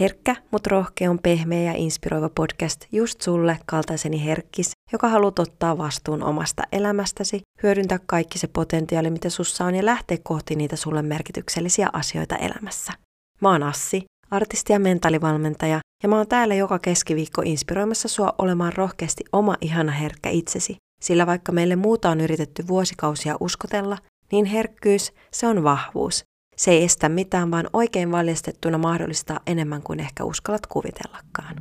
Herkkä, mutta rohkea on pehmeä ja inspiroiva podcast just sulle, kaltaiseni herkkis, joka haluat ottaa vastuun omasta elämästäsi, hyödyntää kaikki se potentiaali, mitä sussa on ja lähteä kohti niitä sulle merkityksellisiä asioita elämässä. Mä oon Assi, artisti ja mentaalivalmentaja, ja mä oon täällä joka keskiviikko inspiroimassa sua olemaan rohkeasti oma ihana herkkä itsesi, sillä vaikka meille muuta on yritetty vuosikausia uskotella, niin herkkyys, se on vahvuus, se ei estä mitään, vaan oikein valjastettuna mahdollistaa enemmän kuin ehkä uskallat kuvitellakaan.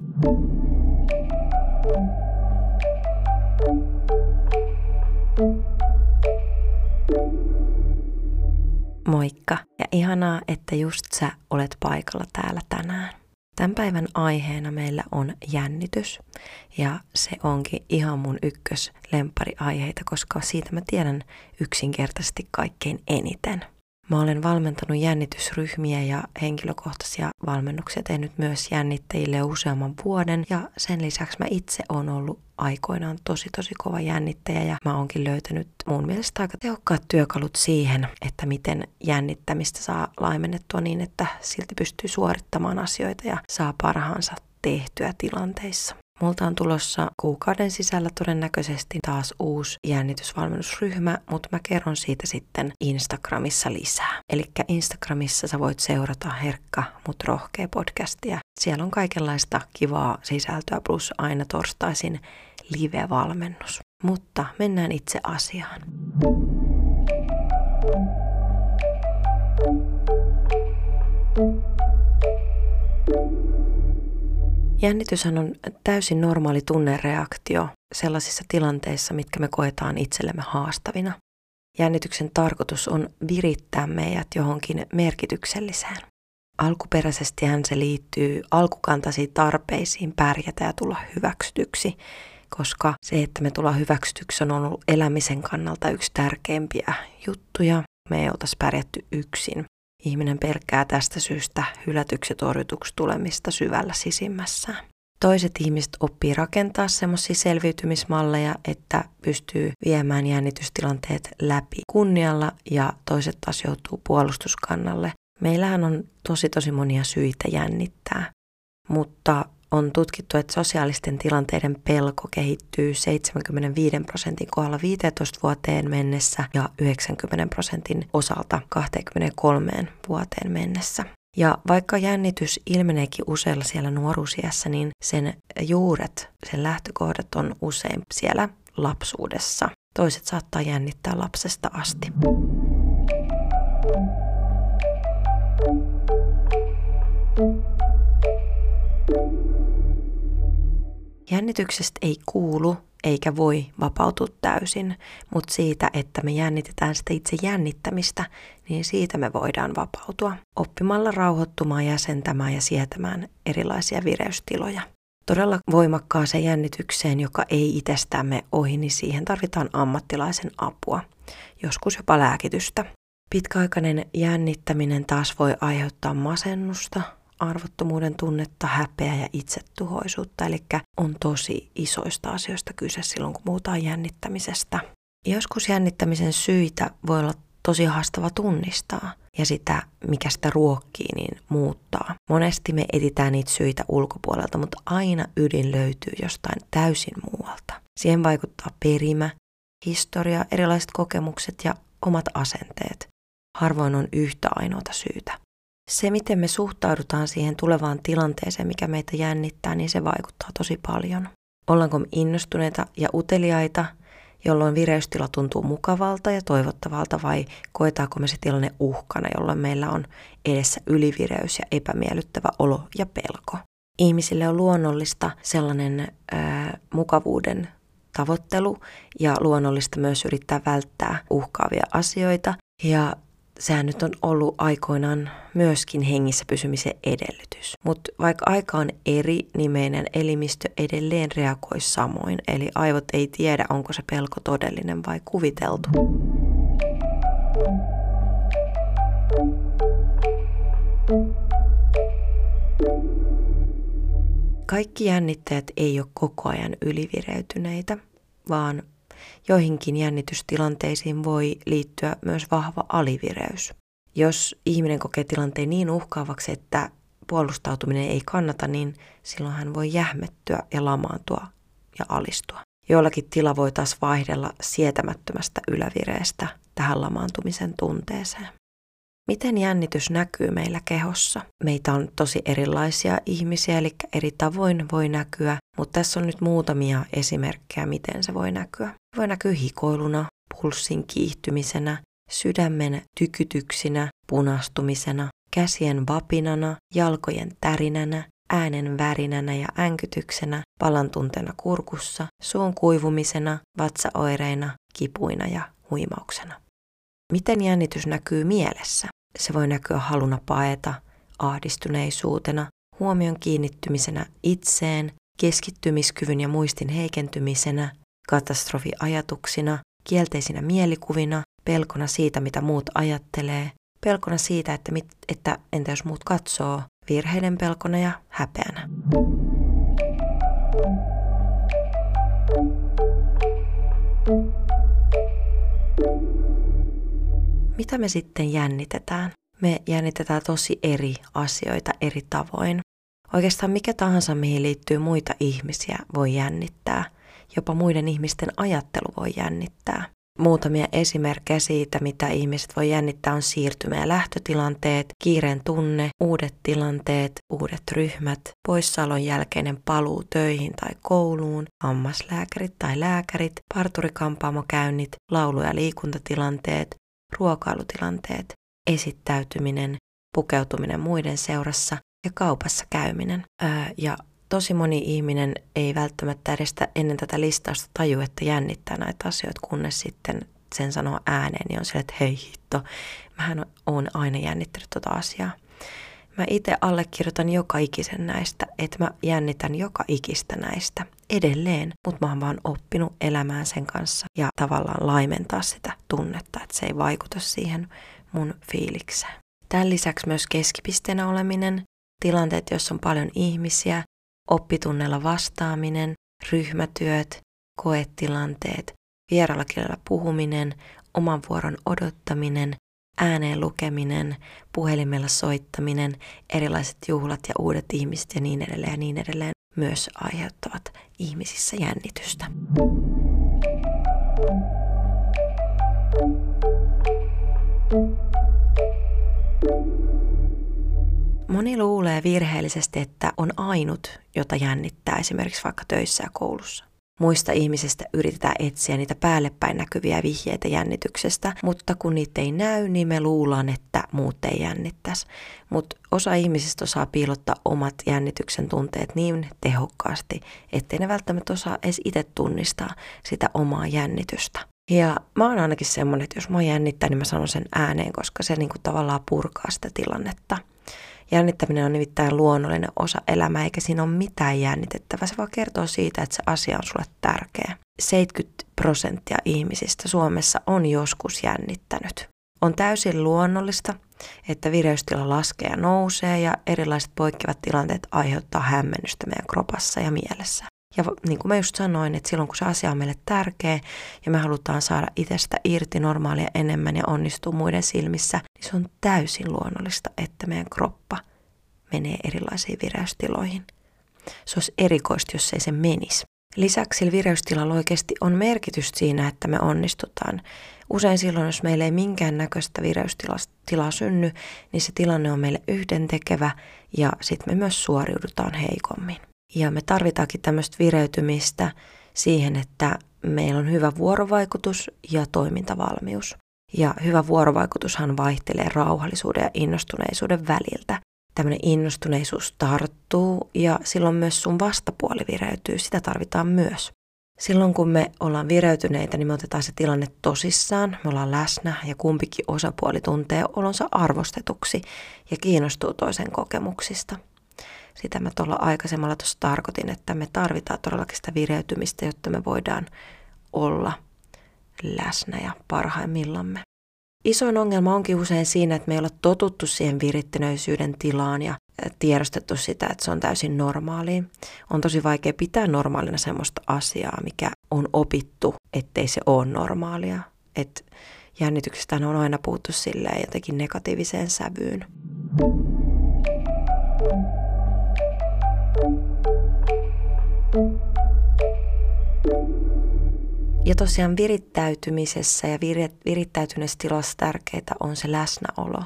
Moikka ja ihanaa, että just sä olet paikalla täällä tänään. Tämän päivän aiheena meillä on jännitys ja se onkin ihan mun ykkös aiheita, koska siitä mä tiedän yksinkertaisesti kaikkein eniten. Mä olen valmentanut jännitysryhmiä ja henkilökohtaisia valmennuksia tehnyt myös jännittäjille useamman vuoden ja sen lisäksi mä itse olen ollut aikoinaan tosi tosi kova jännittäjä ja mä oonkin löytänyt mun mielestä aika tehokkaat työkalut siihen, että miten jännittämistä saa laimennettua niin, että silti pystyy suorittamaan asioita ja saa parhaansa tehtyä tilanteissa. Multa on tulossa kuukauden sisällä todennäköisesti taas uusi jännitysvalmennusryhmä, mutta mä kerron siitä sitten Instagramissa lisää. Eli Instagramissa sä voit seurata Herkka, mut rohkea podcastia. Siellä on kaikenlaista kivaa sisältöä plus aina torstaisin live-valmennus. Mutta mennään itse asiaan. Jännityshän on täysin normaali tunnereaktio sellaisissa tilanteissa, mitkä me koetaan itsellemme haastavina. Jännityksen tarkoitus on virittää meidät johonkin merkitykselliseen. Alkuperäisesti hän se liittyy alkukantaisiin tarpeisiin pärjätä ja tulla hyväksytyksi, koska se, että me tullaan hyväksytyksi on ollut elämisen kannalta yksi tärkeimpiä juttuja. Me ei oltaisi pärjätty yksin. Ihminen pelkää tästä syystä hylätyksi torjutuksi tulemista syvällä sisimmässään. Toiset ihmiset oppii rakentaa semmoisia selviytymismalleja, että pystyy viemään jännitystilanteet läpi kunnialla ja toiset taas joutuu puolustuskannalle. Meillähän on tosi tosi monia syitä jännittää, mutta on tutkittu, että sosiaalisten tilanteiden pelko kehittyy 75 prosentin kohdalla 15 vuoteen mennessä ja 90 prosentin osalta 23 vuoteen mennessä. Ja vaikka jännitys ilmeneekin useilla siellä nuoruusiässä, niin sen juuret, sen lähtökohdat on usein siellä lapsuudessa. Toiset saattaa jännittää lapsesta asti. Jännityksestä ei kuulu eikä voi vapautua täysin, mutta siitä, että me jännitetään sitä itse jännittämistä, niin siitä me voidaan vapautua oppimalla rauhoittumaan, jäsentämään ja sietämään erilaisia vireystiloja. Todella voimakkaaseen jännitykseen, joka ei itsestämme ohi, niin siihen tarvitaan ammattilaisen apua, joskus jopa lääkitystä. Pitkäaikainen jännittäminen taas voi aiheuttaa masennusta, arvottomuuden tunnetta, häpeä ja itsetuhoisuutta. Eli on tosi isoista asioista kyse silloin, kun puhutaan jännittämisestä. Joskus jännittämisen syitä voi olla tosi haastava tunnistaa ja sitä, mikä sitä ruokkii, niin muuttaa. Monesti me etitään niitä syitä ulkopuolelta, mutta aina ydin löytyy jostain täysin muualta. Siihen vaikuttaa perimä, historia, erilaiset kokemukset ja omat asenteet. Harvoin on yhtä ainoata syytä se, miten me suhtaudutaan siihen tulevaan tilanteeseen, mikä meitä jännittää, niin se vaikuttaa tosi paljon. Ollaanko me innostuneita ja uteliaita, jolloin vireystila tuntuu mukavalta ja toivottavalta, vai koetaanko me se tilanne uhkana, jolloin meillä on edessä ylivireys ja epämiellyttävä olo ja pelko. Ihmisille on luonnollista sellainen ää, mukavuuden tavoittelu ja luonnollista myös yrittää välttää uhkaavia asioita. Ja sehän nyt on ollut aikoinaan myöskin hengissä pysymisen edellytys. Mutta vaikka aika on eri, niin meidän elimistö edelleen reagoi samoin. Eli aivot ei tiedä, onko se pelko todellinen vai kuviteltu. Kaikki jännitteet ei ole koko ajan ylivireytyneitä, vaan joihinkin jännitystilanteisiin voi liittyä myös vahva alivireys. Jos ihminen kokee tilanteen niin uhkaavaksi, että puolustautuminen ei kannata, niin silloin hän voi jähmettyä ja lamaantua ja alistua. Joillakin tila voi taas vaihdella sietämättömästä ylävireestä tähän lamaantumisen tunteeseen. Miten jännitys näkyy meillä kehossa? Meitä on tosi erilaisia ihmisiä, eli eri tavoin voi näkyä, mutta tässä on nyt muutamia esimerkkejä, miten se voi näkyä. Voi näkyä hikoiluna, pulssin kiihtymisenä, sydämen tykytyksinä, punastumisena, käsien vapinana, jalkojen tärinänä, äänen värinänä ja änkytyksenä, palantunteena kurkussa, suun kuivumisena, vatsaoireina, kipuina ja huimauksena. Miten jännitys näkyy mielessä? Se voi näkyä haluna paeta, ahdistuneisuutena, huomion kiinnittymisenä itseen, keskittymiskyvyn ja muistin heikentymisenä, katastrofiajatuksina, kielteisinä mielikuvina, pelkona siitä, mitä muut ajattelee, pelkona siitä, että, mit, että entä jos muut katsoo, virheiden pelkona ja häpeänä. Mitä me sitten jännitetään? Me jännitetään tosi eri asioita eri tavoin. Oikeastaan mikä tahansa, mihin liittyy muita ihmisiä, voi jännittää. Jopa muiden ihmisten ajattelu voi jännittää. Muutamia esimerkkejä siitä, mitä ihmiset voi jännittää, on siirtymä- ja lähtötilanteet, kiireen tunne, uudet tilanteet, uudet ryhmät, poissaolon jälkeinen paluu töihin tai kouluun, hammaslääkärit tai lääkärit, parturikampaamokäynnit, laulu- ja liikuntatilanteet, ruokailutilanteet, esittäytyminen, pukeutuminen muiden seurassa ja kaupassa käyminen. Öö, ja tosi moni ihminen ei välttämättä edes ennen tätä listausta taju, että jännittää näitä asioita, kunnes sitten sen sanoo ääneen, niin on sille, että hei hitto, mähän oon aina jännittänyt tota asiaa. Mä itse allekirjoitan joka ikisen näistä, että mä jännitän joka ikistä näistä edelleen, mutta mä oon vaan oppinut elämään sen kanssa ja tavallaan laimentaa sitä tunnetta, että se ei vaikuta siihen mun fiilikseen. Tämän lisäksi myös keskipisteenä oleminen, tilanteet, joissa on paljon ihmisiä, oppitunnella vastaaminen, ryhmätyöt, koetilanteet, vieralla kielellä puhuminen, oman vuoron odottaminen, ääneen lukeminen, puhelimella soittaminen, erilaiset juhlat ja uudet ihmiset ja niin edelleen ja niin edelleen myös aiheuttavat ihmisissä jännitystä. Moni luulee virheellisesti, että on ainut, jota jännittää esimerkiksi vaikka töissä ja koulussa. Muista ihmisistä yritetään etsiä niitä päällepäin näkyviä vihjeitä jännityksestä, mutta kun niitä ei näy, niin me luullaan, että muut ei jännittäisi. Mutta osa ihmisistä osaa piilottaa omat jännityksen tunteet niin tehokkaasti, ettei ne välttämättä osaa edes itse tunnistaa sitä omaa jännitystä. Ja mä oon ainakin semmonen, että jos mä jännittää, niin mä sanon sen ääneen, koska se niinku tavallaan purkaa sitä tilannetta. Jännittäminen on nimittäin luonnollinen osa elämää, eikä siinä ole mitään jännitettävää. Se vaan kertoo siitä, että se asia on sulle tärkeä. 70 prosenttia ihmisistä Suomessa on joskus jännittänyt. On täysin luonnollista, että vireystila laskee ja nousee ja erilaiset poikkeavat tilanteet aiheuttaa hämmennystä meidän kropassa ja mielessä. Ja niin kuin mä just sanoin, että silloin kun se asia on meille tärkeä ja me halutaan saada itsestä irti normaalia enemmän ja onnistua muiden silmissä, niin se on täysin luonnollista, että meidän kroppa menee erilaisiin vireystiloihin. Se olisi erikoista, jos ei se menisi. Lisäksi vireystilalla oikeasti on merkitys siinä, että me onnistutaan. Usein silloin, jos meillä ei minkäännäköistä vireystilaa synny, niin se tilanne on meille yhdentekevä ja sitten me myös suoriudutaan heikommin. Ja me tarvitaankin tämmöistä vireytymistä siihen, että meillä on hyvä vuorovaikutus ja toimintavalmius. Ja hyvä vuorovaikutushan vaihtelee rauhallisuuden ja innostuneisuuden väliltä. Tämmöinen innostuneisuus tarttuu ja silloin myös sun vastapuoli vireytyy. Sitä tarvitaan myös. Silloin kun me ollaan vireytyneitä, niin me otetaan se tilanne tosissaan, me ollaan läsnä ja kumpikin osapuoli tuntee olonsa arvostetuksi ja kiinnostuu toisen kokemuksista – sitä mä tuolla aikaisemmalla tuossa tarkoitin, että me tarvitaan todellakin sitä vireytymistä, jotta me voidaan olla läsnä ja parhaimmillamme. Isoin ongelma onkin usein siinä, että me ei olla totuttu siihen virittynöisyyden tilaan ja tiedostettu sitä, että se on täysin normaalia. On tosi vaikea pitää normaalina semmoista asiaa, mikä on opittu, ettei se ole normaalia. Et jännityksestä on aina puhuttu silleen jotenkin negatiiviseen sävyyn. Ja tosiaan virittäytymisessä ja virittäytyneessä tilassa tärkeää on se läsnäolo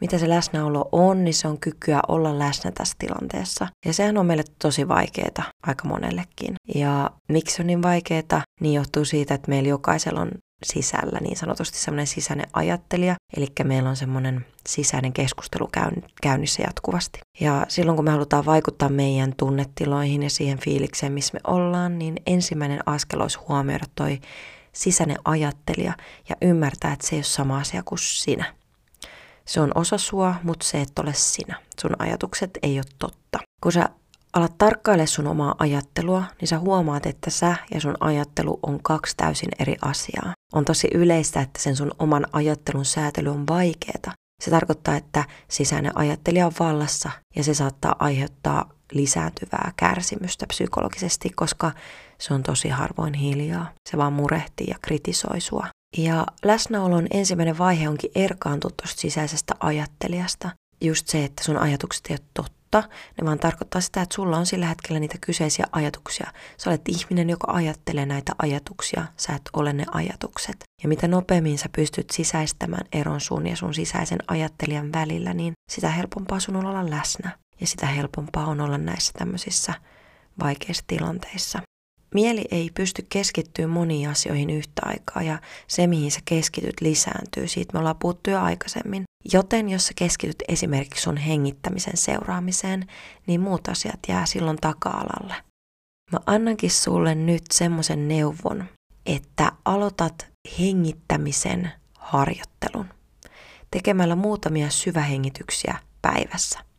mitä se läsnäolo on, niin se on kykyä olla läsnä tässä tilanteessa. Ja sehän on meille tosi vaikeaa aika monellekin. Ja miksi se on niin vaikeaa, niin johtuu siitä, että meillä jokaisella on sisällä niin sanotusti semmoinen sisäinen ajattelija, eli meillä on semmoinen sisäinen keskustelu käynnissä jatkuvasti. Ja silloin kun me halutaan vaikuttaa meidän tunnetiloihin ja siihen fiilikseen, missä me ollaan, niin ensimmäinen askel olisi huomioida toi sisäinen ajattelija ja ymmärtää, että se ei ole sama asia kuin sinä. Se on osa sua, mutta se et ole sinä. Sun ajatukset ei ole totta. Kun sä alat tarkkaile sun omaa ajattelua, niin sä huomaat, että sä ja sun ajattelu on kaksi täysin eri asiaa. On tosi yleistä, että sen sun oman ajattelun säätely on vaikeeta. Se tarkoittaa, että sisäinen ajattelija on vallassa ja se saattaa aiheuttaa lisääntyvää kärsimystä psykologisesti, koska se on tosi harvoin hiljaa. Se vaan murehtii ja kritisoi sua. Ja läsnäolon ensimmäinen vaihe onkin erkaantua tuosta sisäisestä ajattelijasta. Just se, että sun ajatukset ei ole totta, ne vaan tarkoittaa sitä, että sulla on sillä hetkellä niitä kyseisiä ajatuksia. Sä olet ihminen, joka ajattelee näitä ajatuksia, sä et ole ne ajatukset. Ja mitä nopeammin sä pystyt sisäistämään eron sun ja sun sisäisen ajattelijan välillä, niin sitä helpompaa sun on olla läsnä. Ja sitä helpompaa on olla näissä tämmöisissä vaikeissa tilanteissa mieli ei pysty keskittyä moniin asioihin yhtä aikaa ja se, mihin sä keskityt, lisääntyy. Siitä me ollaan puhuttu jo aikaisemmin. Joten jos sä keskityt esimerkiksi sun hengittämisen seuraamiseen, niin muut asiat jää silloin taka-alalle. Mä annankin sulle nyt semmoisen neuvon, että aloitat hengittämisen harjoittelun tekemällä muutamia syvähengityksiä päivässä.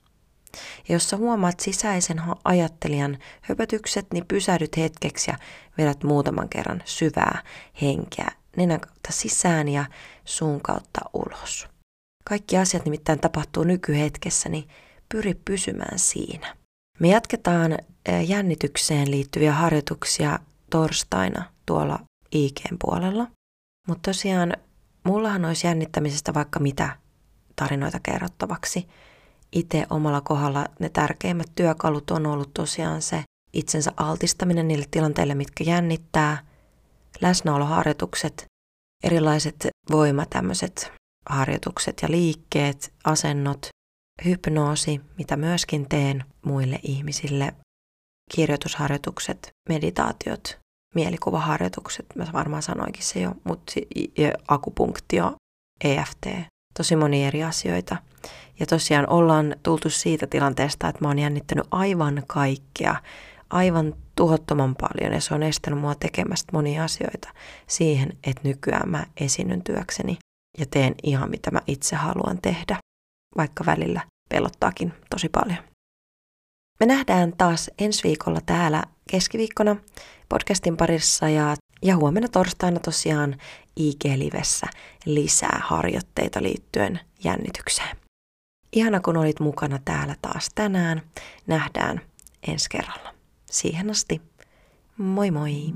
Ja jos sä huomaat sisäisen ajattelijan höpötykset, niin pysähdyt hetkeksi ja vedät muutaman kerran syvää henkeä nenän kautta sisään ja suun kautta ulos. Kaikki asiat nimittäin tapahtuu nykyhetkessä, niin pyri pysymään siinä. Me jatketaan jännitykseen liittyviä harjoituksia torstaina tuolla IGn puolella. Mutta tosiaan, mullahan olisi jännittämisestä vaikka mitä tarinoita kerrottavaksi – itse omalla kohdalla ne tärkeimmät työkalut on ollut tosiaan se itsensä altistaminen niille tilanteille, mitkä jännittää, läsnäoloharjoitukset, erilaiset voima, tämmöiset harjoitukset ja liikkeet, asennot, hypnoosi, mitä myöskin teen muille ihmisille, kirjoitusharjoitukset, meditaatiot, mielikuvaharjoitukset, mä varmaan sanoinkin se jo, mutta akupunktio, EFT, tosi moni eri asioita – ja tosiaan ollaan tultu siitä tilanteesta, että mä oon jännittänyt aivan kaikkea, aivan tuhottoman paljon ja se on estänyt mua tekemästä monia asioita siihen, että nykyään mä esinnyn työkseni ja teen ihan mitä mä itse haluan tehdä, vaikka välillä pelottaakin tosi paljon. Me nähdään taas ensi viikolla täällä keskiviikkona podcastin parissa ja, ja huomenna torstaina tosiaan IG-livessä lisää harjoitteita liittyen jännitykseen. Ihana kun olit mukana täällä taas tänään. Nähdään ensi kerralla. Siihen asti, moi moi!